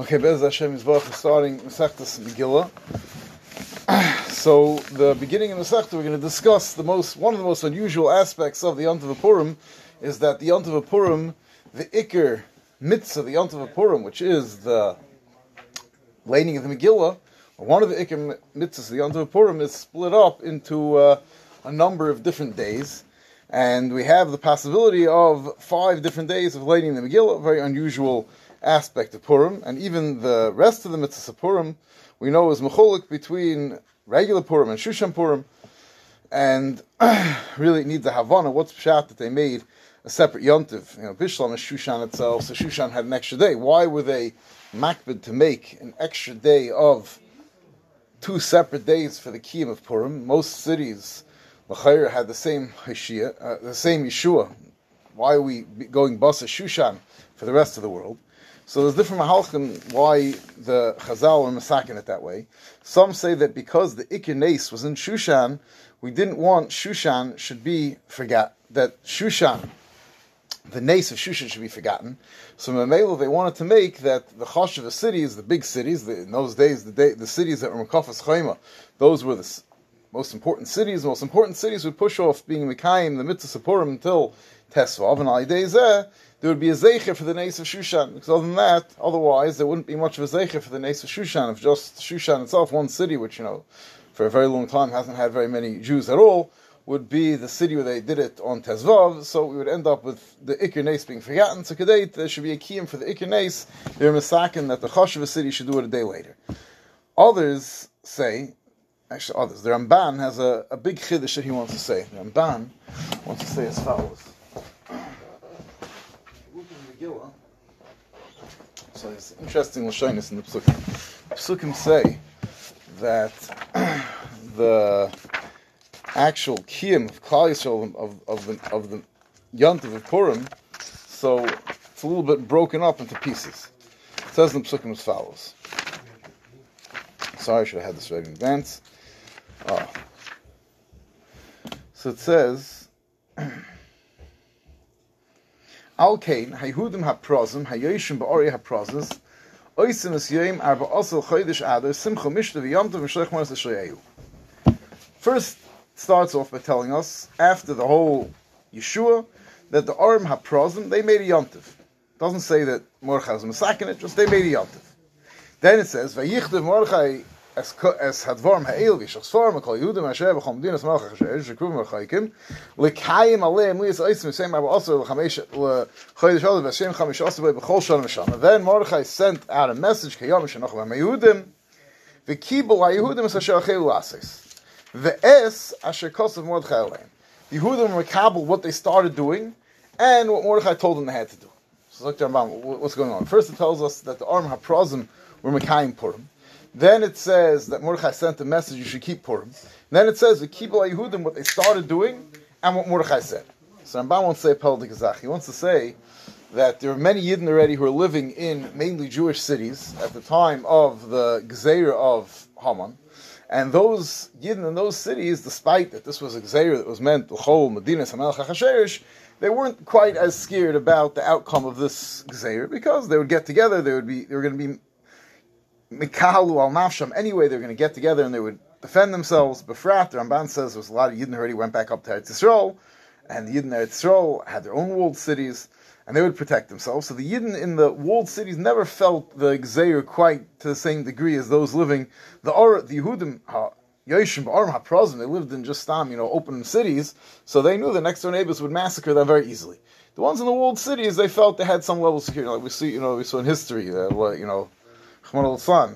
Okay, Bez Hashem is starting Masechtas Megillah. So the beginning of Masechta, we're going to discuss the most one of the most unusual aspects of the Yontav Purim is that the Yontav Purim, the Iker mitzvah, the Yontav Purim, which is the laning of the Megillah, one of the Iker mitzvahs, the Yontav Purim, is split up into uh, a number of different days. And we have the possibility of five different days of laning the Megillah, very unusual aspect of Purim, and even the rest of the mitzvahs of Purim, we know is mecholik between regular Purim and Shushan Purim, and really it needs a Havana. What's pshat that they made a separate yontiv? You know, Bishlam is Shushan itself, so Shushan had an extra day. Why were they makbid to make an extra day of two separate days for the Kiyam of Purim? Most cities, L'chayr, had the same Hashia, uh, the same Yeshua. Why are we going basa Shushan for the rest of the world? So there's different mahalchim why the Chazal are masakin it that way. Some say that because the Ikir was in Shushan, we didn't want Shushan should be forgot that Shushan, the nace of Shushan should be forgotten. So Mamela, they wanted to make that the Chosh of the cities, the big cities, the, in those days, the, day, the cities that were Mekafas Chayma, those were the most important cities. The most important cities would push off being Mekayim, the Mitzvah Purim until Tesvav, and Ali Zeh, there would be a Zeicher for the Nace of Shushan. Because other than that, otherwise, there wouldn't be much of a Zeicher for the Nace of Shushan. If just Shushan itself, one city, which, you know, for a very long time hasn't had very many Jews at all, would be the city where they did it on Tezvav, so we would end up with the Iker Nace being forgotten. So Kedate, there should be a kiyum for the Iker Nace. They're misakin that the Chosh of a city should do it a day later. Others say, actually others, the Ramban has a, a big chiddush that he wants to say. The Ramban wants to say as follows. So it's interesting Lashonis in the Psukim. Psukim say that the actual kiyum of Klal Yisrael of, of the of the Yontiv of Purim, so it's a little bit broken up into pieces. It says in the Psukim as follows. Sorry, I should have had this ready in advance. Oh. So it says. Al kain hayhudim haprozim ba'ori haprozis oisim arba osel chodesh simcha mishta v'yomtav v'shlech. First starts off by telling us, after the whole Yeshua, that the Orim haprozim, they made a yomtav. Doesn't say that Mordechai was masakin it, just they made a yomtav. Then it says, Vayichdev Mordechai vorm heil wie schos vorm kol jude ma shave khum dinas ma khashe es krum ma khaykem le kayem ale mu is eis mit same aber also khamesh le khoyd shol ve shem khamesh also be khol shol misham then mordechai sent out a message ke yom shnoch va yudem ve kibel a yudem es asher khil lasis ve es asher kos of mordechai ale yudem were what they started doing and what mordechai told them they had to do. So look what's going on? First it tells us that the arm haprozim were mekayim purim then it says that Mordechai sent a message you should keep Purim. then it says the Kibbutz Yehudim what they started doing and what Mordechai said. So Ramban won't say Pel He wants to say that there are many Yidden already who are living in mainly Jewish cities at the time of the Gezer of Haman. And those Yidden in those cities, despite that this was a Gezer that was meant L'chol, Medina, Samal Chachasherish, they weren't quite as scared about the outcome of this Gezer because they would get together, they would be, they were going to be Mikalu al Nafsham. Anyway, they're going to get together and they would defend themselves. Befrat, the Ramban says there was a lot of Yidden who already went back up to Eretz Yisrael, and the Yidden Eretz Yisrael had their own walled cities, and they would protect themselves. So the Yidden in the walled cities never felt the Gzeir quite to the same degree as those living the Or, the Yehudim. Ha, Yoshim Ba'arim HaPrazim, they lived in just um, you know, open cities, so they knew the next door neighbors would massacre them very easily. The ones in the walled cities, they felt they had some level of security. Like we see, you know, we saw in history, uh, what, you know,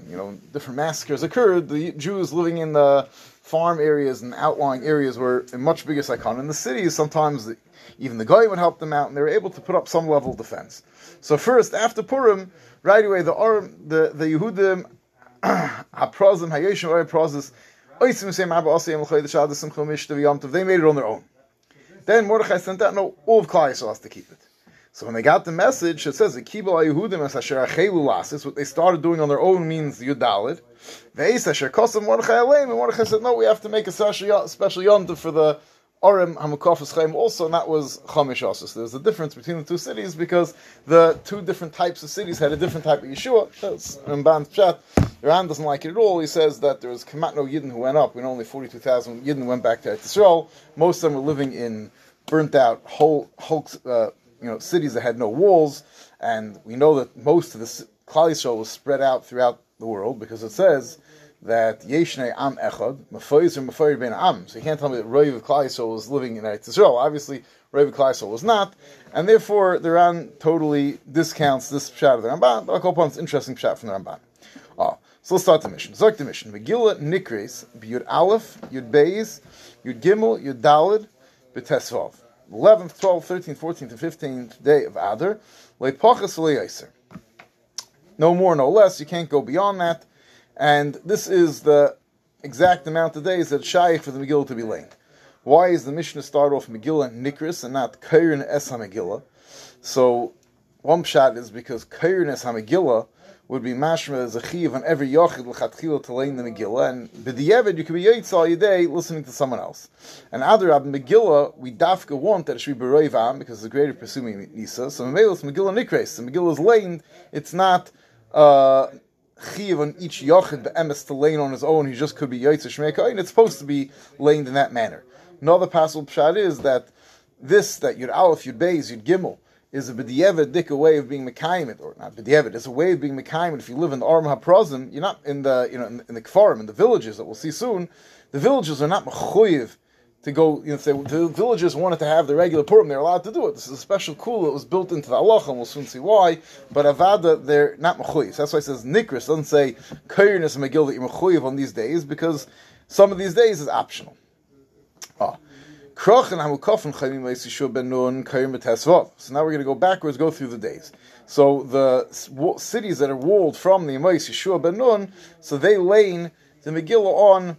you know, different massacres occurred. The Jews living in the farm areas and outlying areas were in much bigger psychon. In the cities, sometimes the, even the guy would help them out, and they were able to put up some level of defense. So first, after Purim, right away, the Aram, the the Yehudim, Haprazim, Hayoshim, Oya they made it on their own. Then Mordechai sent out, no, all of Klai has to keep it. So when they got the message, it says, "Kibul Yehudim as asher lasis." What they started doing on their own means Yudalid. Veis asher Mordechai and Mordechai said, "No, we have to make a special yontif for the Orem Hamakofis Chaim also, and that was Chamish also. So there's a difference between the two cities because the two different types of cities had a different type of Yeshua. That's Ramban's Pshat. The Ran doesn't like it at all. He says that there was no Yidden who went up. Know only 42,000 Yidden went back to Israel. Most of them were living in burnt out whole, whole uh, you know, cities that had no walls. And we know that most of the Klal Yisrael was spread out throughout the world because it says that Yeshnei Am Echad, Mefoiz or Mefoir Ben Am. So you can't tell me that Roy of Klal Yisrael was living in Eretz Yisrael. Obviously, Roy of Klal Yisrael was not, and therefore the Ran totally discounts this pshat of the Ramban. But I'll call upon this interesting pshat from the Ramban. Oh, so let's start the mission. Zok the mission. Megillah Nikres, Yud Aleph, Yud Beis, Yud Gimel, Yud Dalid, B'Tesvav. 11th, 12th, 13th, 14th, and 15th day of Adar, Leipachas Le'yaiser. No more, no less. You can't go beyond that. And this is the exact amount of days that Shaykh for the Megillah to be late. Why is the Mishnah start off Megillah and Nikris and not Kairin Es HaMegillah? So, one pshat is because Kairin Es HaMegillah would be mashma as a chiv on every yochid l'chatchila to lein the Megillah, and b'di'evid you could be yaitz all your day listening to someone else. And other Adarab Megillah we dafka want that it should be beroiv because it's greater presuming nisa. So Memelis Megillah nikres, the Megillah is lane. It's not uh, chiv on each yochid be'emes to lane on his own. He just could be yaitz shmeika, and it's supposed to be laned in that manner. Another possible pshat is that this that Yud Aleph, Yud Beis, Yud Gimel is a b'diavad dik a way of being mekayim or not b'diavad. It's a way of being mekayim If you live in the Aram HaPrazim, you're not in the you know in, in the Kfarim, in the villages that we'll see soon. The villages are not mechuyev to go. You know, say the villagers wanted to have the regular Purim. They're allowed to do it. This is a special kula that was built into the Allah, and we'll soon see why. But avada, they're not mechuyev. That's why it says nikris. Doesn't say kairiness and megillah you're on these days because some of these days is optional. Ah. So now we're going to go backwards, go through the days. So the cities that are walled from the Yemais Yeshua ben Nun, so they lane the Megillah on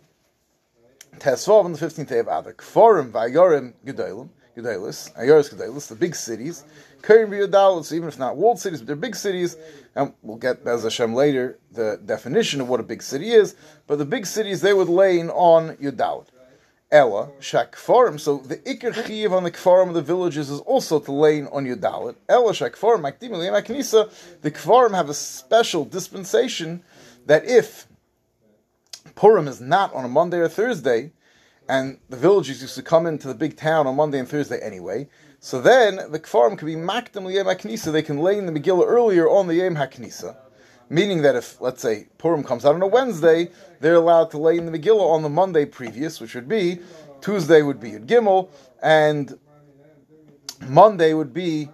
Tesvav on the 15th day of Adar. Kforim, Vayorim, Gedalim, Gedalis, Ayoris Gedalis, the big cities. Kairim B'Yodal, so even if not walled cities, but they're big cities, and we'll get, as Hashem later, the definition of what a big city is, but the big cities, they would lane on Yodalit. Ella Shakfarim. So the Iker Chiv on the Kfarim of the villages is also to lane on your Dalit. Ella Shakfarim Maknisa. The Kfarim have a special dispensation that if Purim is not on a Monday or Thursday, and the villages used to come into the big town on Monday and Thursday anyway. So then the Kfarim can be Makdim Liyem HaKnisa, they can lay in the Megillah earlier on the Yem HaKnisa. Meaning that if, let's say, Purim comes out on a Wednesday, they're allowed to lay in the Megillah on the Monday previous, which would be Tuesday would be Yud Gimel, and Monday would be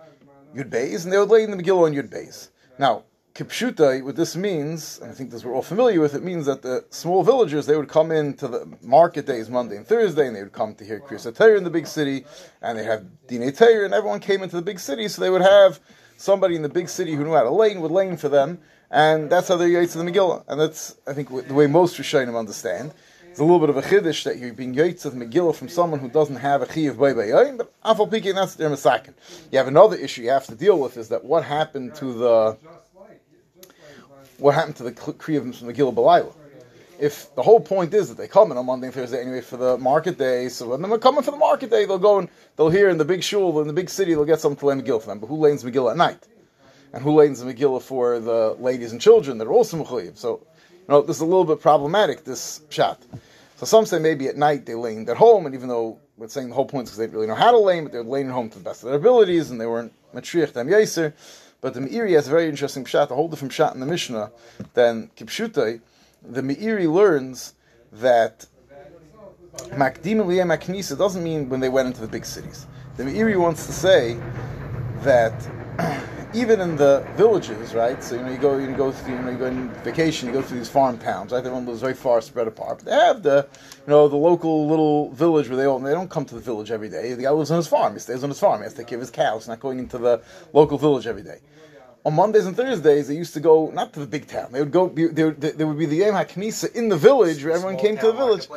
Yud Beis, and they would lay in the Megillah on Yud Beis. Now, Kipshuta, what this means, and I think this we're all familiar with, it means that the small villagers, they would come into the market days, Monday and Thursday, and they would come to hear Kriyas in the big city, and they have Dine Torah, and everyone came into the big city, so they would have somebody in the big city who knew how to lay lane, would lane for them, and that's how they're yaitz the Megillah. And that's, I think, the way most Rishonim understand. It's a little bit of a chiddush that you're being yaitz of Megillah from someone who doesn't have a chiyav by bayoyim, but afal pikin, that's their masakin. You have another issue you have to deal with is that what happened to the what happened to the kriyav from Megillah Balayla? If the whole point is that they come in on Monday and Thursday anyway for the market day, so when they're coming for the market day, they'll go and they'll hear in the big shul in the big city, they'll get something to lay Megillah for them. But who lanes Megillah at night? And who lays the Megillah for the ladies and children that are also Mechuyiv. So, you know, this is a little bit problematic, this shot. So some say maybe at night they laid at home, and even though we're saying the whole point is because they really know how to lay, but they're laying at home to the best of their abilities, and they weren't Matriach Dam Yaser. But the Meiri has a very interesting shot, a whole different shot in the Mishnah than Kipshutai. The Meiri learns that Makdim Maknisa doesn't mean when they went into the big cities. The Meiri wants to say that even in the villages, right? So you know, you go, you go through, you know, you go on vacation, you go through these farm towns, right? Everyone lives very far spread apart. But they have the, you know, the local little village where they all they don't come to the village every day. The guy lives on his farm. He stays on his farm. He has to take care of his cows. not going into the local village every day. On Mondays and Thursdays, they used to go not to the big town. They would go. There would, there would be the Yom HaKnisa in the village where everyone came to the village.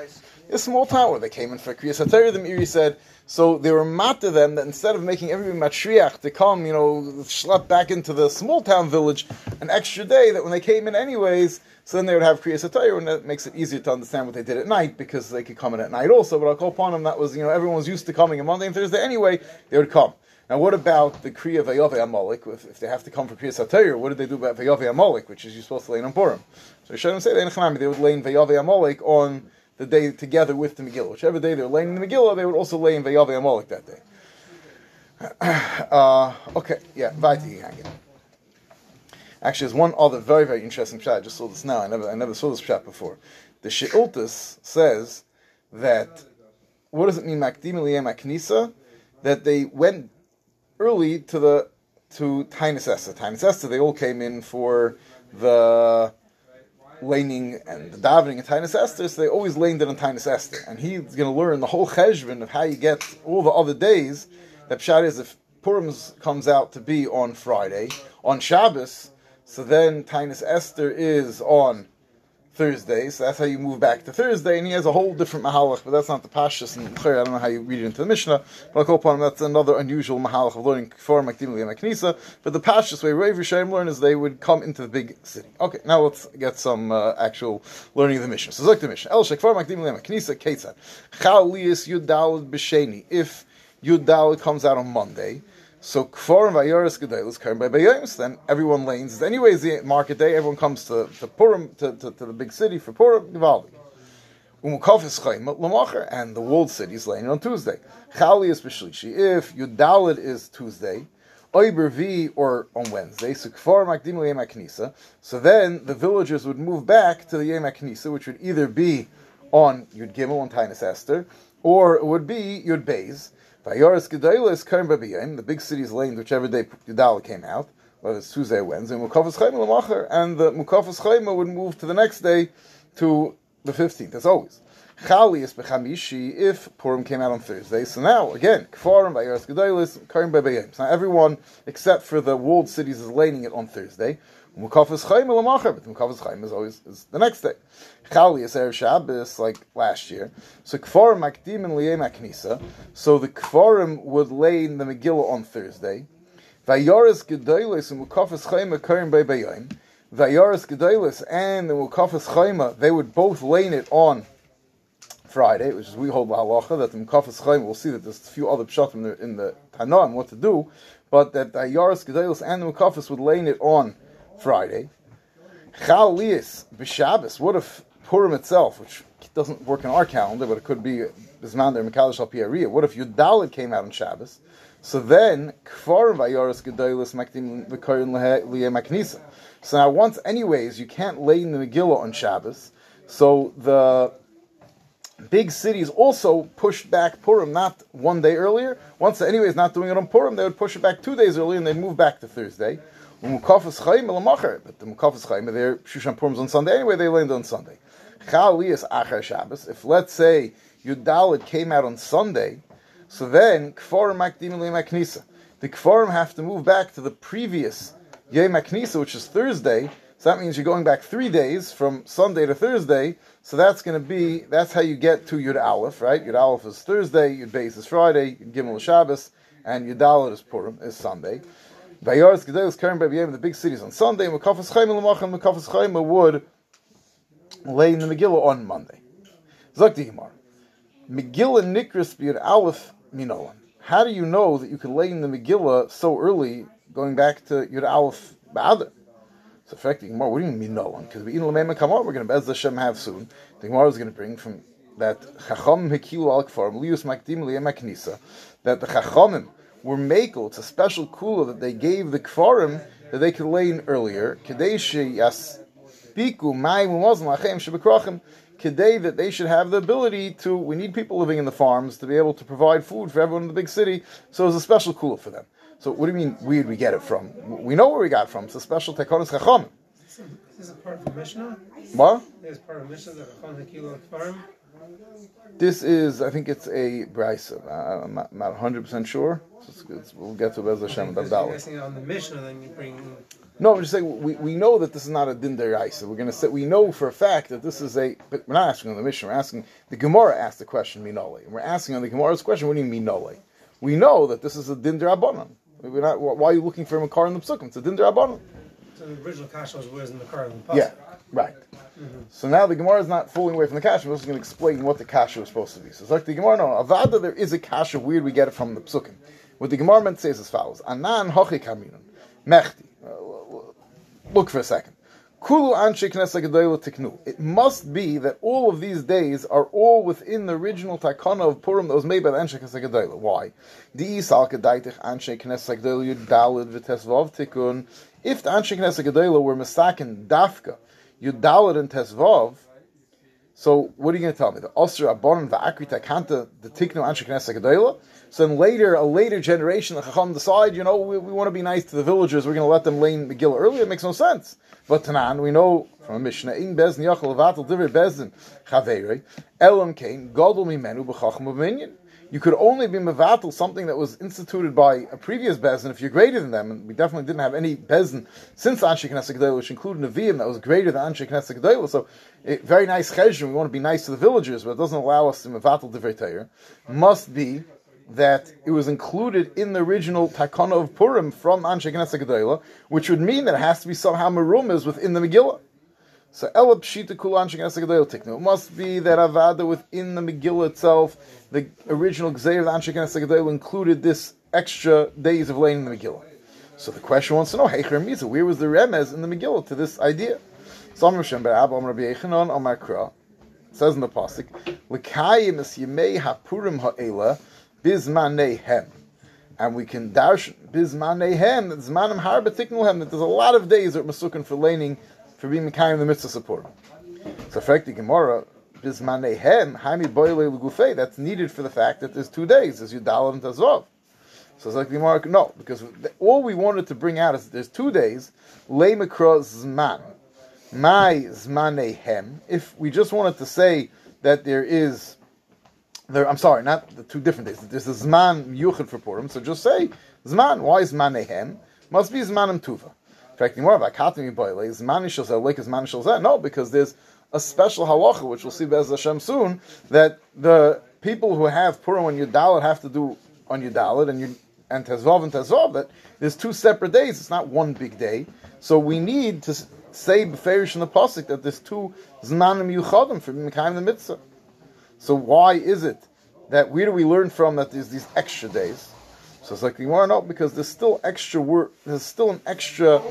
a small town where they came in for Kriyas HaTorah, the Meiri said, so they were mat to them that instead of making everybody matriach to come, you know, schlep back into the small town village an extra day, that when they came in anyways, so then they would have Kriyas HaTorah, and that makes it easier to understand what they did at night, because they could come in at night also, but I'll call upon them, that was, you know, everyone was used to coming on Monday and Thursday anyway, they would come. Now, what about the Kriya Vayove Amalek? If, if they have to come for Kriya Satayr, what did they do about Vayove Amalek, which is you're supposed to lay on Purim? So Shalom say they would lay in Vayove Amalek on the day together with the Megillah. Whichever day they're laying the Megillah, they would also lay in Vayave Amalek that day. Uh, okay, yeah, Vaiti Hangin. Actually, there's one other very, very interesting shot. I just saw this now. I never, I never saw this shot before. The She'ultis says that, what does it mean, Makdim Maknisa? That they went early to the to Tainus Esther. Tainus Esther, they all came in for the laning and the davening in Tainus Esther, so they always laned it on Tainus Esther. And he's going to learn the whole cheshbon of how you get all the other days. That Pshat is if Purim comes out to be on Friday, on Shabbos, so then Tainus Esther is on Thursday, so that's how you move back to Thursday, and he has a whole different mahalach, but that's not the pashas and I don't know how you read it into the Mishnah, but I'll call upon him, that's another unusual mahalach of learning for Makdim Knisa, but the pashas way Rav Yishayim learn is they would come into the big city. Okay, now let's get some uh, actual learning of the Mishnah. So look the Mishnah. El Shekfar Makdim Knisa, Ketzad. Chal Lias B'Sheni. If Yudalad comes out on Monday, so Kfor and Vayoris Gedalis Karim by Bayoms, then everyone lanes. Anyways, the market day, everyone comes to, to Purim, to, to, to the big city for Purim, Givaldi. Umukafis Chaim Lamacher, and the walled city is laying on Tuesday. Chali is Bishlishi. If Yudalid is Tuesday, Oiber V or on Wednesday, so Kfar Makdim Yem Knisa. So then the villagers would move back to the Yem Knisa, which would either be on Yud Gimel on Tainus Esther, or it would be Yud Beis. Vayoris Gedolis Karim Babiyim, the big cities lane, whichever day Yudala came out, whether it's Tuesday or Wednesday, Mukafas Chayma Lamacher, and the Mukafas Chayma would move to the next day to the 15th, as always. Chali is Bechamishi if Purim came out on Thursday. So now, again, Kfarim, Vayoris Gedolis, Karim Babiyim. So now everyone, except for the walled cities, is laning it on Thursday. Mukafas Chaim Lamacher, but Mukafas Chaim is always is the next day. Chali is Erev Shabbos, like last year. So Kfarim Makdim and Liyem Aknisa. So the Kfarim would lay in the Megillah on Thursday. Vayaris Gedolis and Mukafas Chaim Karim Bebayim. Vayaris Gedolis and the Mukafas Chaim, they would both lay it on Friday, which is we hold the halacha that the Mukafas Chaim. We'll see that there's a few other pshatim in the, in the Tanah and what to do, but that the Yaris Gedolis and the Mukafas would lay it on Friday. Chal Lias b'Shabbos. What if Purim itself, which doesn't work in our calendar, but it could be Bisman there Mikalish Al What if Yudalit came out on Shabbos? So then Kfar Vayoris Gedolis Makdim V'Korin Liyeh Maknisa. So now once, anyways, you can't lay in the Megillah on Shabbos. So the big cities also pushed back Purim not one day earlier. Once, anyways, not doing it on Purim, they would push it back two days earlier and they'd move back to Thursday. But the Mukafas Chaim, they're Shushan Purim's on Sunday anyway, they land on Sunday. Chaliyas Achar Shabbos. If let's say Yudalid came out on Sunday, so then Kfarim Makdim Maknisa. The Kfarim have to move back to the previous Yom Maknisa, which is Thursday. So that means you're going back three days from Sunday to Thursday. So that's going to be that's how you get to Yud Aleph, right? Yud Aleph is Thursday, Yud Beis is Friday, Yud Gimel is Shabbos, and Yud Dalet is Purim is Sunday. Vayaris Gedelis Karen Baby in the big cities on Sunday, Mekafas Chaim Chaim would lay in the Megillah on Monday. Zok Digimar. Megillah Nikris Biyad Aleph Minolan. How do you know that you can lay in the Megillah so early, going back to Yud Aleph Ba'adar? It's affecting Gemara. What do you mean Minolan? Because we Lamema Kamar, we're going to Bez Hashem have soon. The Gemara is going to bring from that Chacham Hekilu Al Kfar, Lius Makdim Liyem that the Chachamim were makel. It's a special kula that they gave the kfarim that they could lay in earlier. Kadeshi yaspiku mayim Kedei that they should have the ability to. We need people living in the farms to be able to provide food for everyone in the big city. So it's a special kula for them. So what do you mean? Where did we get it from? We know where we got it from. It's a special tekonis chacham. This is it part of the Mishnah? What? Is part of the Mishnah that chacham kilo farm? This is, I think it's a brisa. Uh, I'm not, 100 percent sure. It's, it's, we'll get to Bez Hashem Because you're on the Mishnah, then you bring No, I'm just saying we, we know that this is not a din deraisa. We're going to say we know for a fact that this is a. But we're not asking on the mission. We're asking the Gemara asked the question minole, and we're asking on the Gemara's question. What do you mean minole? We know that this is a din derabanan. We're not. Why are you looking for a makar in the psukim? It's a din derabanan. So the original kasha was where's in the car in the Yeah, right. Mm-hmm. So now the Gemara is not falling away from the kasha. We're just going to explain what the kasha was supposed to be. So it's like the Gemara, no, avada there is a kasha. Weird, we get it from the psukim. What the Gemara meant to say is as follows: Anan hochi kaminun mechti. Look for a second. Kulu anshe tiknu. It must be that all of these days are all within the original takana of Purim that was made by the anshe knesset. Why? Kedaitich anshe. If the anshe knesset gedolah were misakin dafka yud dalid and tesvav, so what are you going to tell me? The Osir Abonon Va'akri Takanta, the Tiknu Anshe Knesset? So then later, a later generation, the Chacham decide, you know, we, we want to be nice to the villagers, we're going to let them lay Megillah earlier, it makes no sense. But Tanan, we know from a Mishnah, In Bezin Yachal Vatal Bezin Chaveri, Elam Kain, Mimenu B'chacham. You could only be mevatel something that was instituted by a previous bezin if you're greater than them, and we definitely didn't have any bezin since Anshe Knesset Gedolah, which included Nevi'im that was greater than Anshe Knesset Gedolah. So, it, very nice cheshire. We want to be nice to the villagers, but it doesn't allow us to mevatel divrei. Must be that it was included in the original takana of Purim from Anshe Knesset Gedolah, which would mean that it has to be somehow merumas within the Megillah. So Ela Pshita Kulan Anshe Gedolah Tiknu. It must be that Avada within the Megillah itself, the original Gzeir of Anshe Gedolah included this extra days of laying in the Megillah. So the question wants to know, Heicher Misa, where was the remez in the Megillah to this idea? Akra, says in the Pasuk, L'kayim es Yemei HaPurim Bizmanehem. And we can dash Bizmanehem, Zmanim Harba Tiknuhem, that there's a lot of days that Masukin for laning, for being Mekayim the mitzvah support. So, effect the Gemara, Bizmanehem, Haimi Boile Lugufei, that's needed for the fact that there's two days, there's Yudal and Tazov. So it's like the Gemara, no, because all we wanted to bring out is there's two days, Le Mikra Zman. My Zmanehem, if we just wanted to say that there is I'm sorry, not the two different days. There's a Zman Yuchid for Purim, so just say Zman. Why Zmanehem? Must be Zmanim Tuva. In fact, more about Katmi Boile, Zman Shilzeh, like Zman Shilzeh. No, because there's a special halacha, which we'll see Bez Hashem soon, that the people who have Purim on Yudalit have to do on Yudalit and you and Tezvav and Tezvav, that there's two separate days. It's not one big day. So we need to say Beferish in the Pasuk that there's two Zmanim Yuchadim for Mekayim the Mitzvah. So why is it that where do we learn from that there's these extra days? So it's like want to know because there's still extra work. There's still an extra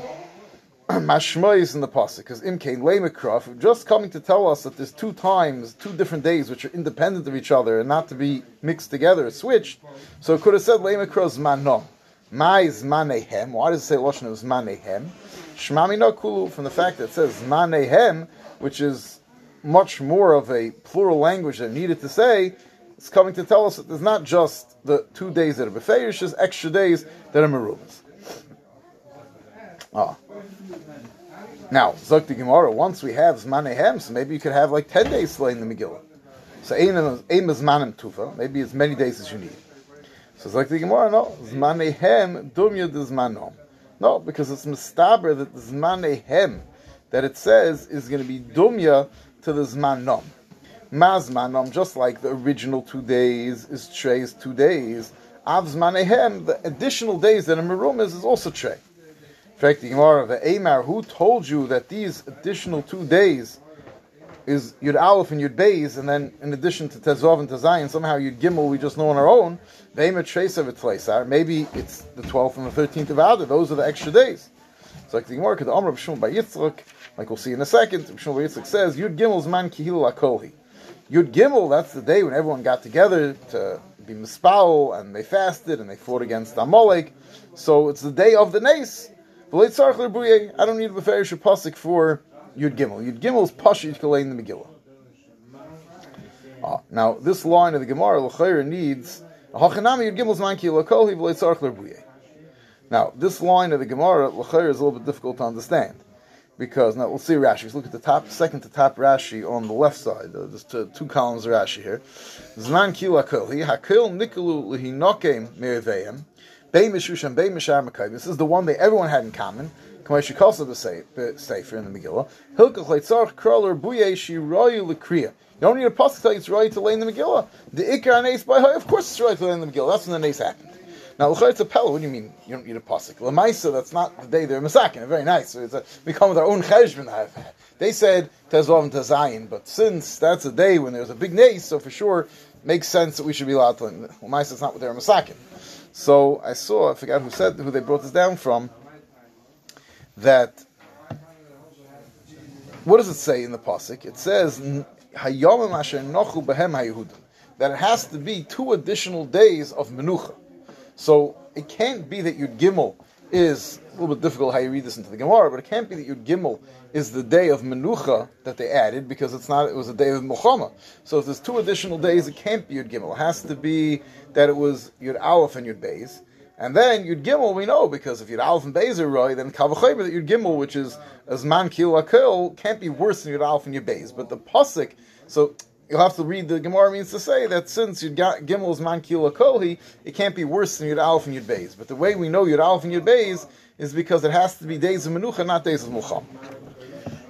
mashmois in the pasuk because imkain lemekraf just coming to tell us that there's two times, two different days which are independent of each other and not to be mixed together, switched. So it could have said lemekraf zmanom. My zmanehem. Why does it say lashon of? Shmami no kulu from the fact that it says zmanehem, which is much more of a plural language than needed to say, it's coming to tell us that there's not just the two days that are befeirish, there's just extra days that are merubas. Ah. Now, Zok Gemara, once we have Zmanehem, so maybe you could have like 10 days slaying the Megillah. So Aim is Tufa, maybe as many days as you need. So the Gemara, no, Zmanehem Dumya de Zmanom. No, because it's Mustaber that Zmanehem that it says is going to be Dumya to the Zmanom. Mazmanom, just like the original two days is Trey's two days, Av Zmanehem, the additional days that are Merum is, is also Trey. In fact, the Gemara, the Amar, who told you that these additional two days is Yud Aleph and Yud Beis, and then in addition to Tezov and Tezayin, somehow Yud Gimel we just know on our own, Amar Trace of it Maybe it's the 12th and the 13th of Adar, those are the extra days. It's like the Gemara, the Amr of Shmuel by Yitzchak, like we'll see in a second, Shmuel Yitzchak says, Yud Gimel's man kihil akolhi. Yud Gimel, that's the day when everyone got together to be mispal, and they fasted, and they fought against Amalek. So it's the day of the Nace. I don't need a Beferish Pasik for Yud Gimel. Yud Gimel is Pashit in the Megillah. Ah, now, this line of the Gemara, L'chayr needs, Hachanami Yud Gimel's v'leitzarch. Now, this line of the Gemara, L'chayr, is a little bit difficult to understand. Because, now, we'll see Rashi. Let's look at the top, second to top Rashi on the left side. Uh, there's two, two columns of Rashi here. Zman ki l'kol, he hakil nikelu l'hinokem me'eveim, this is the one that everyone had in common. Kamashikasa the Sefer in the Megillah. Hilkach leitzarch kraler buye shi royu lekriya. You don't need a pasuk to tell you it's right to lay in the Megillah. The ikar nace by of course it's right to lay in the Megillah. That's when the nace happened. Now, it's a pella. What do you mean you don't need a pasuk? Lamaisa, that's not the day they're masakin. Very nice. So a, we come with our own cheshbon. They said tezvav and tezayin, but since that's a day when there's a big nace, so for sure makes sense that we should be allowed to. Lamaisa, it's not what they're masakin. So I saw, I forgot who said who they brought this down from. That what does it say in the pasuk? It says hayomim asher nochu behem hayehudim that it has to be two additional days of menucha. So it can't be that Yud Gimel is a little bit difficult how you read this into the Gemara, but it can't be that Yud Gimel is the day of Menucha that they added because it's not. It was a day of Milchama. So if there's two additional days, it can't be Yud Gimel. It has to be that it was Yud Aleph and Yud Beis. And then Yud Gimel we know because if Yud Aleph and Beis are right, then Kavachaber that Yud Gimel, which is as Man Kil can't be worse than Yud Aleph and Yud Beis. But the pasuk, so you'll have to read the Gemara means to say that since Yud Gimel is man kila kohi, it can't be worse than Yud Aleph and Yud Beis. But the way we know Yud Aleph and Yud Beis is because it has to be days of Menucha, not days of Mulcham.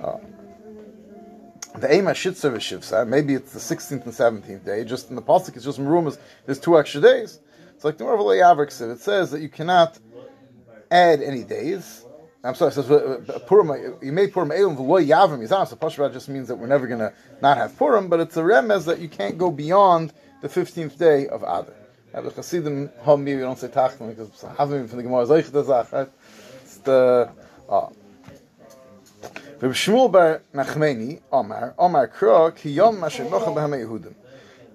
Uh, the Ema Shitzer Shivsa, maybe it's the 16th and 17th day, just in the Pasuk, it's just rumors, there's two extra days. It's like the Mervale Yavriksev, it says that you cannot add any days, I'm sorry, it says uh, Purim. You made Purim Elam v'loy Yavim Yizam. So Pashvat just means that we're never going to not have Purim, but it's a remez that you can't go beyond the fifteenth day of Adar. the Chassidim home we don't say Tachtim because Havim from the Gemara Zeich Zach. Right? It's the uh, Rabbi Shmuel bar Nachmeni Omar Omar Kra Ki Yom Masher Nocha B'Hamei Yehudim.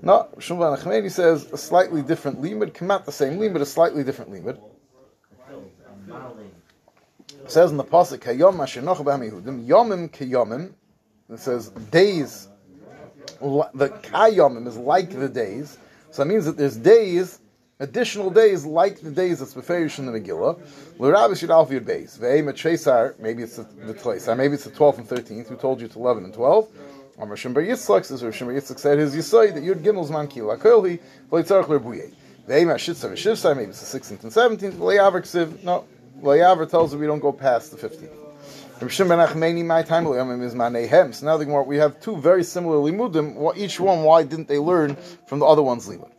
No, Shmuel bar Nachmeni says a slightly different limud, come out the same limud, a slightly different limud says in the pasuk Hayom Ashenoch B'Hamihudim Yomim Kiyomim. It says days. The Kayomim is like the days, so that means that there's days, additional days like the days that's beferish in the Megillah. Alf Yud Beis. Maybe it's the, Tresar. Maybe it's the 12th and 13th. Who told you to 11 and 12? Amar Shimber Yitzchak says, or Shimber Yitzchak said his Yisoy that Yud Gimel's man kila kolhi v'litzarch l'Rbuye. Ve'ema Shitzav Shivsai. Maybe it's the 16th and 17th. V'le'avar Ksiv. No. Layavar tells us we don't go past the 15th. my time is manehem. So now the we have two very similar limudim. Each one, why didn't they learn from the other one's limud?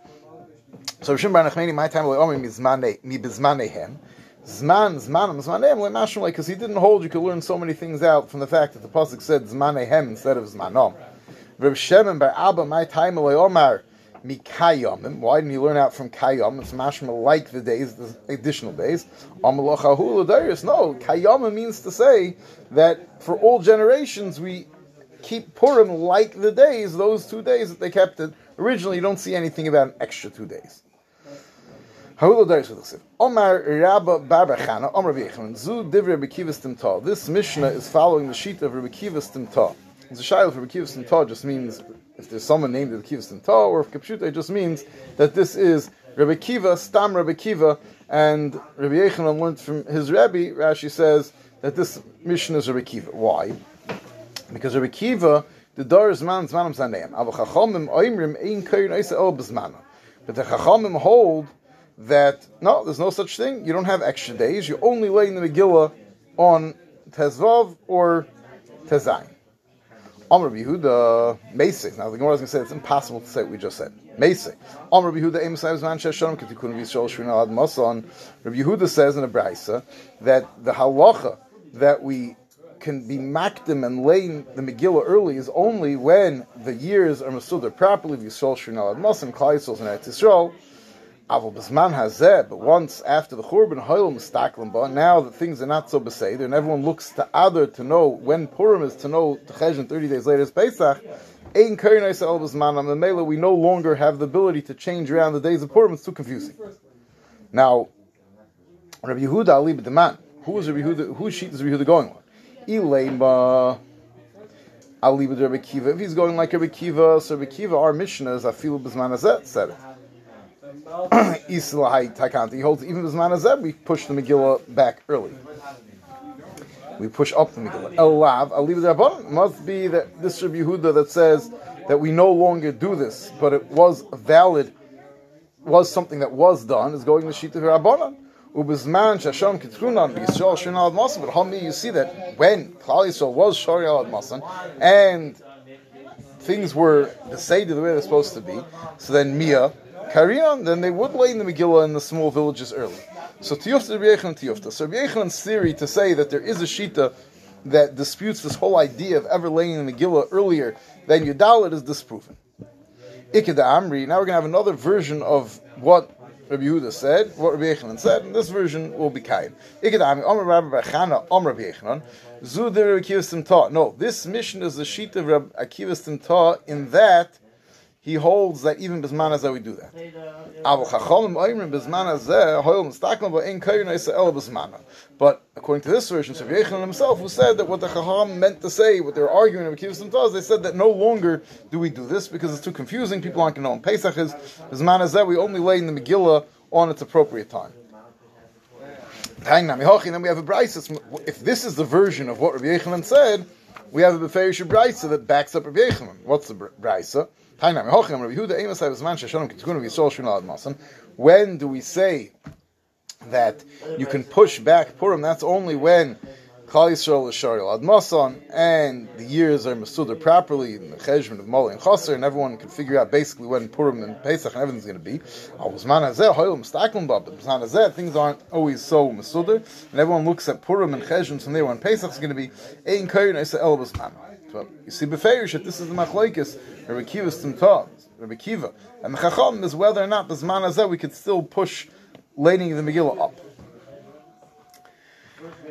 So ben Achmeni, my time is mi bizmanehem. Zman, zman, zmanehem, lemashim, because he didn't hold you could learn so many things out from the fact that the pasuk said zmanehem instead of zmanom. Reb Shemen by Abba, my time Omar Why didn't he learn out from kayom? It's mashma like the days, the additional days. No, kayomim means to say that for all generations we keep Purim like the days, those two days that they kept it. Originally, you don't see anything about an extra two days. This Mishnah is following the sheet of Rabbi Kiva Stimta. A shaila for Rabbi Kiva Stimta just means if there's someone named Rabbi Kiva Stimta, or if Kapshuta, just means that this is Rabbi Kiva, Stam Rabbi Kiva, and Rabbi Yechanan learned from his Rabbi, Rashi says that this mission is Rabbi Kiva. Why? Because Rabbi Kiva, the Dar is man zmanam zaneim. Ava chachamim oimrim ein el. But the chachamim hold that, no, there's no such thing. You don't have extra days. You only lay in the Megillah on Tezvav or Tezayin. Amr Yehuda Mesik. Now the Gemara is going to say it's impossible to say what we just said. Mesik. Amr Yehuda Saibs Man Sheshalom Ketikun Vishol Shrin Ad Masan. Rabbi Yehuda says in a brisa that the halacha that we can be makdim and laying the Megillah early is only when the years are masudar properly. Vishol Shrin Ad Masan Klai Yisrael and Eretz Hazeh, but once after the Churban Hoyl Mistaklim now that things are not so beseder, and everyone looks to other to know when Purim is to know Techezhin 30 days later is Pesach, Ein El Mela, we no longer have the ability to change around the days of Purim, it's too confusing. Now, Rabbi Yehuda Ali B'Deman, who is Rabbi Yehuda, whose sheet is Rabbi Yehuda going on? Ilema Ali Rabbi Kiva. If he's going like Rabbi Kiva, so Rabbi Kiva, our Mishnah is Afilu Bisman Azet said it. Islahai Takanti. He holds even Bisman Azeb, we push the Megillah back early. We push up the Megillah. Elav, Aliv must be that this Rabbi Yehuda that says that we no longer do this, but it was valid, was something that was done, is going to Shita Rabbanan. Ubizman Shasham Kitrunan Yisrael Shinal Masan. But Hami, you see that when Klal Yisrael was Shari Masan, and things were the decided the way they're supposed to be, so then Mia carry on, then they would lay in the Megillah in the small villages early. So Tiyufta Rabbi Yechon Tiyufta. So Yechon's theory to say that there is a Shita that disputes this whole idea of ever laying in the Megillah earlier than Yudalit is disproven. Ikeda Amri, now we're going to have another version of what Rabbi Yehuda said, what Rabbi Yechanan said, and this version will be Kain. Ikeda Amri, Omer Rabbi Bechana, Omer Rabbi Yechanan, Zudir Akiva. No, this mission is the sheet of Rabbi Akiva Ta in that he holds that even bisman azeh we do that. Uh, but according to this version, so Yechon himself, who said that what the Chacham meant to say, what they were arguing in Kiv does, they said that no longer do we do this because it's too confusing. People aren't going to know. And Pesach is bisman we only lay in the Megillah on its appropriate time. Then we have a brisa. If this is the version of what Rabbi Yechanan said, we have a Beferish brisa that backs up Rabbi Yechanan. What's the brisa? When do we say that you can push back Purim? That's only when Klal Yisrael is Shari Ad and the years are Masudar properly, in the Cheshvan of Moli and Chaser, and everyone can figure out basically when Purim and Pesach and everything's going to be. Things aren't always so Masudar, and everyone looks at Purim and Cheshvan from there when is going to be. But you see, beferish that this is the machlekes. Rabbi Kiva Stimta, Rabbi Kiva, and the Chacham is whether or not the Zman we could still push lading the Megillah up.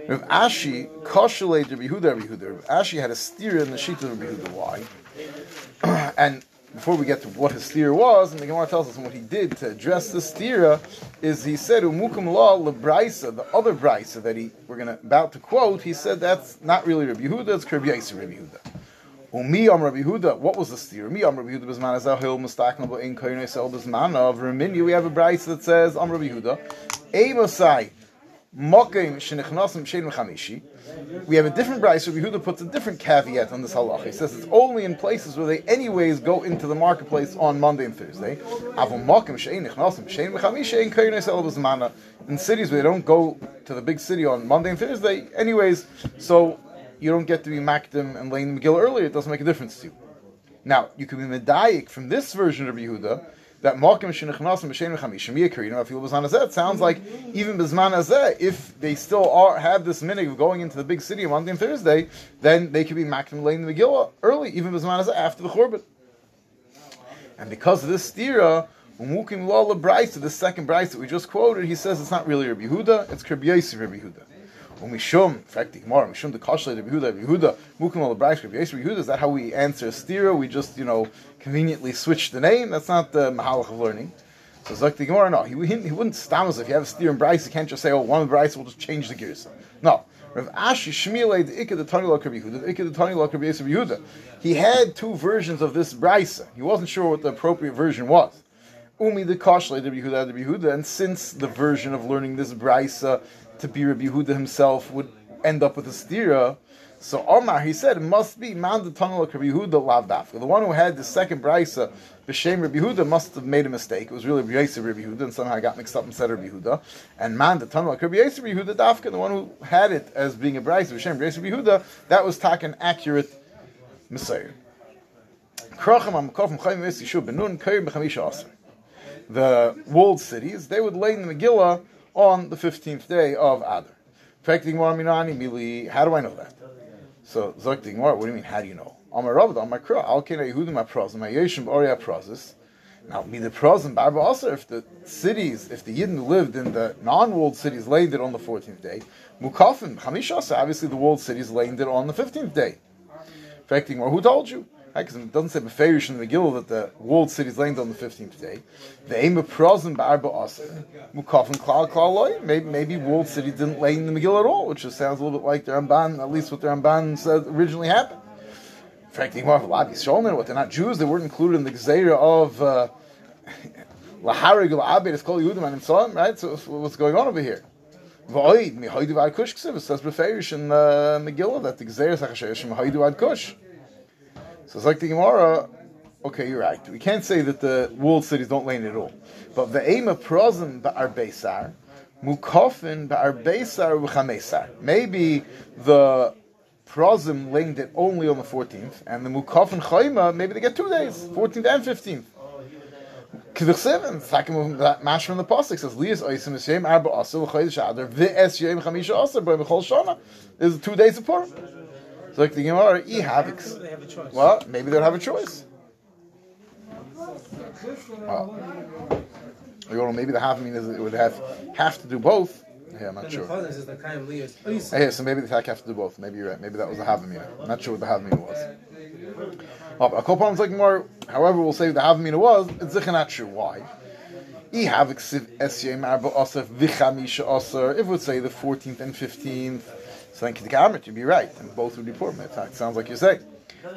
Rav Ashi koshelate Rabbi Yehuda, Rabbi Yehuda. Rav Ashi had a steer in the sheet of Rabbi Yehuda. Why? and before we get to what his steer was, and the Gemara tells us what he did to address the steer is he said umukum law lebraisa, the other brisa that he we're gonna about to quote. He said that's not really Rabbi Yehuda, it's Rabbi Yisrael Rabbi Yehuda. Umi am Rabbi Yehuda. What was the steer? Umi am Rabbi Yehuda b'zman azahil mustaknal in koyne sel b'zman of Remini. We have a brisa that says am Rabbi Yehuda. Eimosai mokim shenichnasim shein. We have a different brayse. Rabbi Yehuda puts a different caveat on this halacha. He says it's only in places where they anyways go into the marketplace on Monday and Thursday. In cities where they don't go to the big city on Monday and Thursday, anyways, so you don't get to be makdim and laying the Megillah earlier. It doesn't make a difference to you. Now you can be medayik from this version of Yehuda that Malkim Shenichnasim B'Shem Chamishim Yikir, if you was on it sounds like even Bizman Azeh, if they still are have this minig of going into the big city on Monday and Thursday, then they could be Makim laying the Megillah early, even Bizman Azeh after the Churban. And because of this stira, Umukim Lala Bryce, the second Bryce that we just quoted, he says it's not really Rabbi Yehuda, it's Yosef Rabbi Yehuda. Umishum, in fact, the Gemara, Umishum the Kashle the Yehuda, Rabbi Yehuda, Mukim Yosef Rabbi Yehuda, is that how we answer stira? We just, you know, conveniently switch the name. That's not the mahalach of learning. So like the Gemara, no, he, he, he wouldn't us if you have a steer and Bryce, you can't just say, oh, one of the Bryce will just change the gears. No. Rav Ashi Shmiele the Ikka the Tani Lakar Yehuda, the Ikka the Tani Lakar Yehuda. He had two versions of this Bryce. He wasn't sure what the appropriate version was. Umi the Kashle the Yehuda the Yehuda, and since the version of learning this Bryce to be Rabbi Yehuda himself would end up with a stira, so Omar, he said, it must be the tunnel of Rabbi Yehuda lav The one who had the second brisa, B'Shem Rabbi Yehuda, must have made a mistake. It was really Rabbi Rabbi Yehuda, and somehow I got mixed up and said Rabbi Yehuda. And Man the tunnel of Rabbi Rabbi Yehuda dafka, the one who had it as being a brisa, B'Shem Rabbi Rabbi Yehuda, that was tak an accurate Messiah. The walled cities, they would lay in the Megillah on the 15th day of Adar. Affecting more. How do I know that? So Zok the Gemara, what do you mean? How do you know? Now, me the Prazim, Barba also, if the cities, if the Yidden lived in the non-walled cities, laid it on the 14th day, Mukafim, Chamishasa, obviously the walled cities laid it on the 15th day. In fact, who told you? Because it doesn't say Beferish in the Megillah that the walled city is landed on the 15th day. The aim of Prozim Barba Asa, Mukafin Klal Klal Maybe, maybe walled city didn't lay in the Megillah at all, which just sounds a little bit like the Ramban, at least what the Ramban said originally happened. In fact, the Gemara of Sholner, what they're not Jews, they weren't included in the Gezerah of uh, Laharig La'abed, it's called Yehudim and on, right? So what's going on over here? Void, mi hoidu ad kush it says Beferish in the Megillah that the Gezerah is Achashesh, mi hoidu ad kush. So it's like the Gemara. Okay, you're right. We can't say that the walled cities don't in at all. But the aim of prozim are beisar, Mukofin ba'arbeisar v'chamesar. Maybe the Prozim linked it only on the 14th, and the Mukofin Chayma, maybe they get two days, 14th and 15th. Kivich fact, that mash from the pasuk says, "Lias oisim eshem arba asel chodesh adar v'es yom chamisha asel by mechol shana." There's two days of Purim. So like the Gemara, e havix. They have a choice. Well, maybe they'll have a choice. Well, well, maybe the half mean is it would have have to do both. Yeah, I'm not sure. the father says the kaim liyas. ois. Yeah, so maybe the fact have to do both. Maybe you're right. Maybe that was the Havamina. I'm not sure what the Havamina was. A couple like more. However, we'll say the Havamina was. It's not sure why. I have eksiv esyem arba osef vichamisha oser. If we would say the 14th and 15th, so then Kidikamet, you'd be right, and both would be poor. In fact, sounds like you're saying.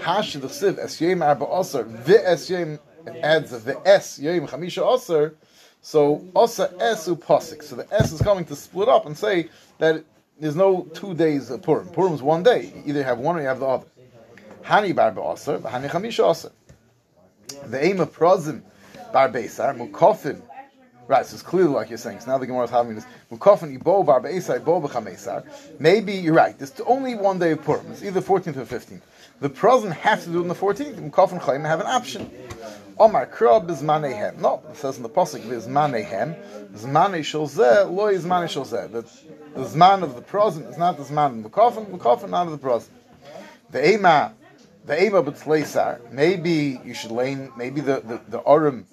Hash the siv esyem arba oser vi esyem. It adds the vi es yom chamisha oser. So osa esu posik. So the s is coming to split up and say that there's no two days of Purim. Purim is one day. You either have one or you have the other. Hani bar be'aser, hani chamisha aser. The aim of prozim bar beisar, mukofim. Right, so it's clearly like you're saying. So now the Gemara is having this. Maybe you're right. There's only one day of Purim. It's either 14th or 15th. The prozim have to do it on the 14th. Mukofim chayim have an option. Omar krab is manehem. No, it says in the pasuk is manehem. Zmane lo is. That the zman of the prozim is not the zman of. The kofin not of the prozim. The ema, the ema b'tzleisar. Maybe you should lane. Maybe the the the.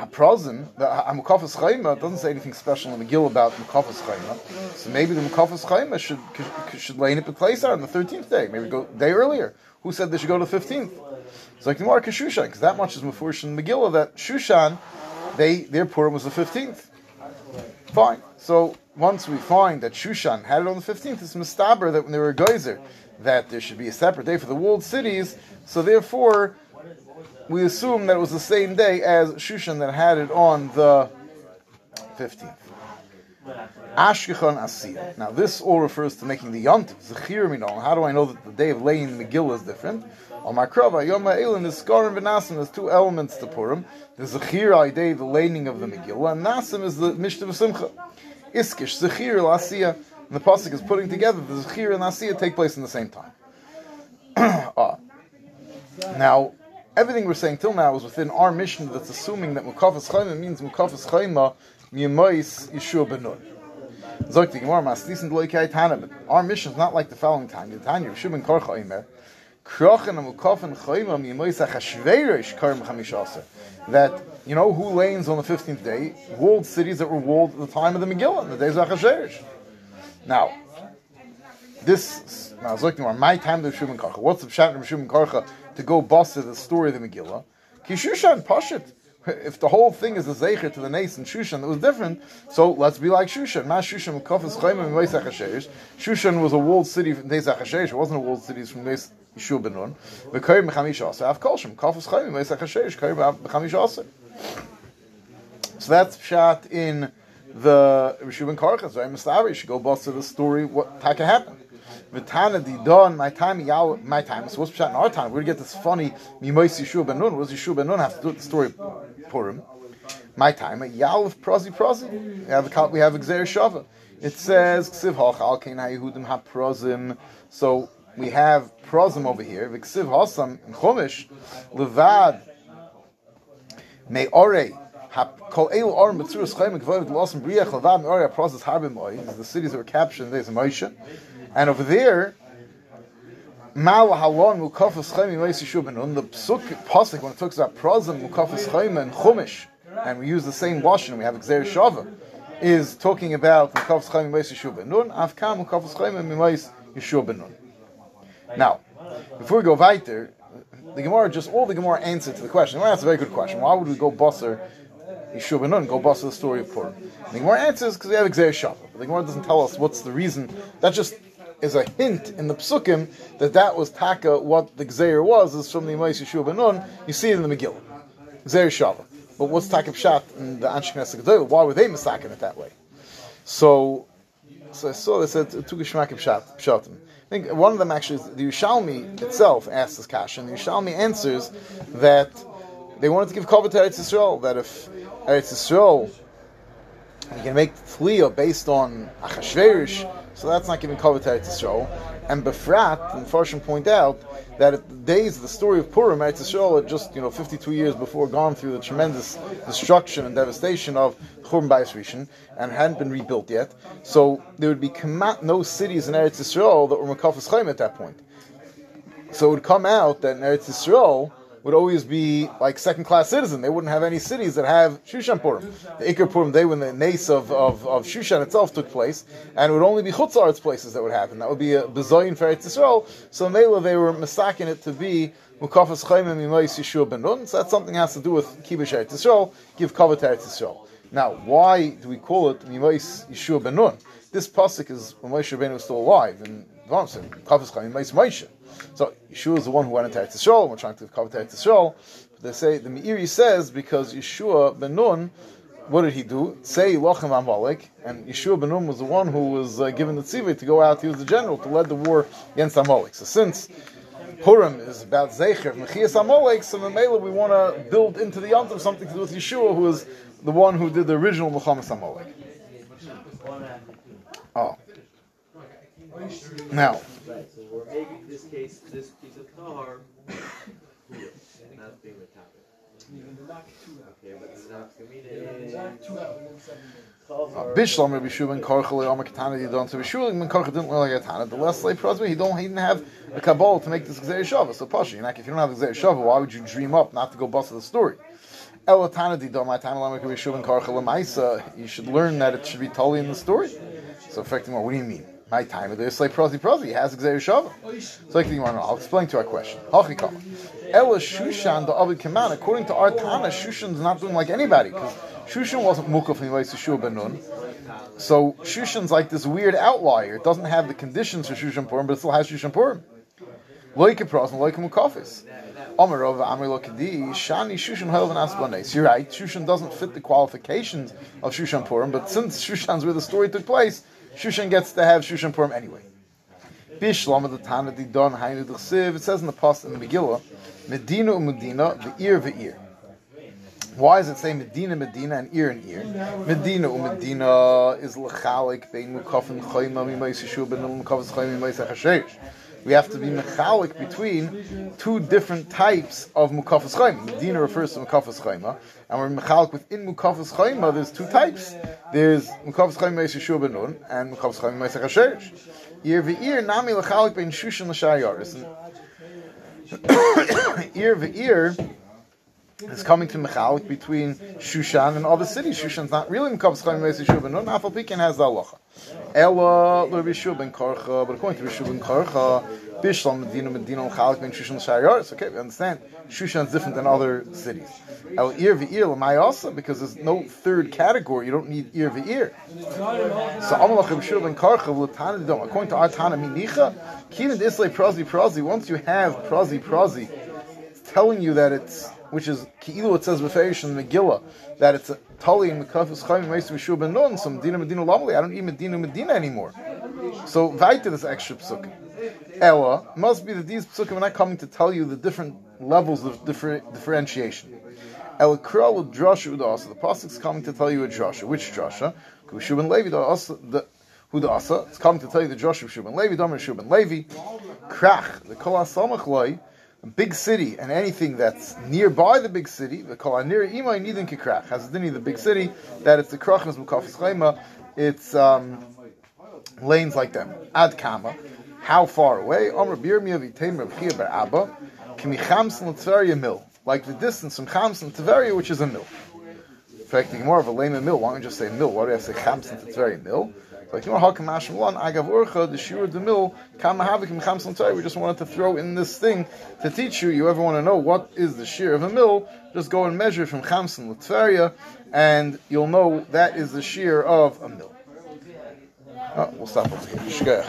Aprozim, the Mukafas Chayma doesn't say anything special in the Megillah about Mukafas Chayma. So maybe the Mukafas Chayma should should lay in it on the 13th day. Maybe go day earlier. Who said they should go to the 15th? It's like the Mark Shushan, because that much is Mufurish in Megillah that Shushan, they their Purim was the 15th. Fine. So once we find that Shushan had it on the 15th, it's Mustaber that when they were a geyser, that there should be a separate day for the walled cities. So therefore, we assume that it was the same day as Shushan that had it on the 15th. Ashkechon Asiyah. Now, this all refers to making the Yont, Zechir Minol. How do I know that the day of laying Megillah is different? On my Krava, Yom Ha'elin is Skarim V'Nasim. There's two elements to Purim. The Zechir day, the laying of the Megillah, and Nasim is the Mishta Simcha. Iskish, Zechir L'Asiyah. And the Pasuk is putting together the Zechir and Asiyah take place in the same time. ah. Now, everything we're saying till now is within our mission that's assuming that Mukafas Chayma means Mukafas Chayma Miyamois Yeshua Benun. Our mission is not like the following. The Tanya Yeshua Ben Korcha Omer. Krochen and Mukafan Chayma. That, you know, who lanes on the 15th day? Walled cities that were walled at the time of the Megillah, in the days of Achashverish. Now, this now looking my time to Shimon Karcha. What's the pshat of Karcha to go bust the story of the Megillah? Kishushan Pashit. If the whole thing is a zecher to the and Shushan that was different, so let's be like Shushan. Ma Shushan and Shushan was a walled city from Hasherish. It wasn't a walled city from Neis Yeshua Ben Nun. V'koyim Mechamish Asa. Av Hasherish. Koyim Mechamish Asa. So that's shot in the Rishub and Karchas, right? Mustavi, should go bust to the story, what taka happened. Vitana di don, my time, Yahweh, my time. So what's pshat in our time? We're gonna get this funny, Mimois Yeshua ben Nun. What does Yeshua ben Nun have to do with the story Purim? My time, Yahweh prosi prosi. We have a, we have Xer Shava. It says, Ksiv hachal kein ha-Yehudim ha-prozim. So we have prozim over here. V'ksiv hasam in Chumash, levad, me the cities that were captured in the of Moshe, and over there, Mal the Psuk Pasuk when it talks about Prozim Mukafas Chaim and Chumash, and we use the same washing. We have Xer Shava is talking about Mukafas Chaim Yimais Yeshua Ben Nun Avkam Mukafas Ben Now, before we go weiter, the Gemara just all the Gemara answered to the question. Gemara asked a very good question. Why would we go busser Yeshua ben Nun, go bust the story of Purim. And the Gemara answers because we have Xer Shabbat. The Gemara doesn't tell us what's the reason. That just is a hint in the Psukim that that was Taka, what the Xer was, is from the Imais Yeshua ben Nun. You see it in the Megillah. Xer Shabbat. But what's Taka Pshat in the Anshe Knesset? Why were they mistaken it that way? So, so I saw two Geshmak Pshat, Pshatim. I think one of them actually, is the Yushalmi itself asks this question. The Yushalmi answers that they wanted to give cover to Eretz Yisrael, that if Eretz Yisrael You can make tliya based on Achashverosh, so that's not giving cover to Eretz Yisrael. And Befrat, and Farshim point out that at the days of the story of Purim, Eretz Yisrael had just you know 52 years before gone through the tremendous destruction and devastation of Churban Bayis Rishon and hadn't been rebuilt yet. So there would be no cities in Eretz Yisrael that were Makafas Chaim at that point. So it would come out that in Eretz Yisrael would always be like second class citizen. They wouldn't have any cities that have Shushan Purim. The Iker Purim day when the nace of, of, of Shushan itself took place, and it would only be Chutzar's places that would happen. That would be a Bezoyin for Eretz Yisrael. So Mela they were masaking it to be Mukafas Chaimim Mimois Yeshua Ben Nun. So that's something has to do with Kibush Eretz Yisrael, give cover to Eretz Yisrael. Now, why do we call it Mimois Yeshua Ben Nun? This pasuk is when Moshe Rabbeinu was still alive, and Vamsim, Kafas Chaimim Moshe. So Yeshua is the one who went into Eretz Yisrael, we're trying to cover Eretz Yisrael. They say the Meiri says because Yeshua ben Nun, what did he do? Say Lochem Amalek, and Yeshua ben Nun was the one who was uh, given the tzivah to go out. He was the general to lead the war against Amalek. So since Purim is about Zecher, Mechias Amalek, so Mamela we want to build into the Yontif something to do with Yeshua, who is the one who did the original Milchama Amalek. Oh. Now, Right, so we're making this case, this piece of tahar, not being the topic. Okay, but the nafkamina. Bishlam Rabbi Shua ben Korcha le'omer katana yidon. So Rabbi ben Korcha didn't learn like katana. The less lay prosper, he don't he didn't have a kabbalah to make this gzei shava. So pasha, you know, if you don't have the gzei shava, why would you dream up not to go bust the story? Elatana didon my tana lamek Rabbi Shua ben Korcha. You should learn that it should be totally in the story. So affecting what? What do you mean? My time of this like prosy prosy he has gzei shava. So like want to I'll explain to our question. Hachi kama. Ela Shushan the Avid Kaman. According to our Tana, Shushan's not doing like anybody because Shushan wasn't mukaf in Yeshua ben Nun. So Shushan's like this weird outlier. It doesn't have the conditions for Shushan Purim, but it still has Shushan Purim. Loike pros and loike mukafis. Amri Lokadi Shani Shushan Hel Asplanes. You're right. Shushan doesn't fit the qualifications of Shushan Purim, but since Shushan's where the story took place, Shushan gets to have Shushan Purim anyway. Bishlam of the Tana Didon Hainu Dechsiv. It says in the post in the Megillah, Medina Medina, the ear of the ear. Why does it say Medina, Medina, and ear and ear? Medina Medina is lechalik bein mukafin chayma mimayis yeshua ben mukafin chayma mimayis achashesh. We have to be mechalik between two different types of mukafas chayma. Medina refers to mukafas chayma, and we're mechalik within mukafas chayma. There's two types. There's mukafas chayma yeshua ben nun and mukafas chayma achashesh. Ear v'ear nami lechalik bein shushan l'shayaris. Ear v'ear is coming to Mechalik between Shushan and other cities. Shushan's not really Mekavs Chaim Meis Yeshua ben Nun. Afal Pikin has the halacha. Ella Rabbi Yeshua ben Korcha, but according to Rabbi Yeshua ben Korcha, Bishlam Medina Medina Mechalik ben Shushan Shayaris. Okay, we understand. Shushan's different than other cities. El ear v'ear l'mayasa because there's no third category. You don't need ear v'ear. So Amalach Rabbi Yeshua ben Korcha l'tana dom. According to our Tana Minicha, Kinan Islay Prazi Prazi. Once you have Prazi Prazi, telling you that it's which is Ki'ilu it says Beferish in Megillah that it's a Tali and Mekafis Chaim Meisu Yeshua ben Nun, some Medina Medina Lamali. I don't eat Medina Medina anymore. So Vaita this extra psuk. Ella must be that these psukim are not coming to tell you the different levels of different differentiation. El Kral Drasha Udasa. The pasuk is coming to tell you a drasha. Which drasha? Kushu ben Levi the who the asa? It's coming to tell you the drasha of Shuban Levi. Domer Shuban Levi. Krach the Kol Asamach Loi a big city and anything that's nearby the big city, the kol near imay nidin kikrach has dini the big city that it's the krachmas mukafis chayma, it's um, lanes like them. Ad kama, how far away? Omer birmia v'teim Rav Chia Abba, kimi chamsin l'tveria mill, like the distance from chamsin to Tveria, which is a mill. In fact, more of a lame mill. Why don't you just say mill? Why do to say chamsin to Tveria mill? Like you agav urcha the. We just wanted to throw in this thing to teach you. You ever want to know what is the shear of a mill? Just go and measure from chamson l'tveria, and you'll know that is the shear of a mill. Oh, we'll stop over here.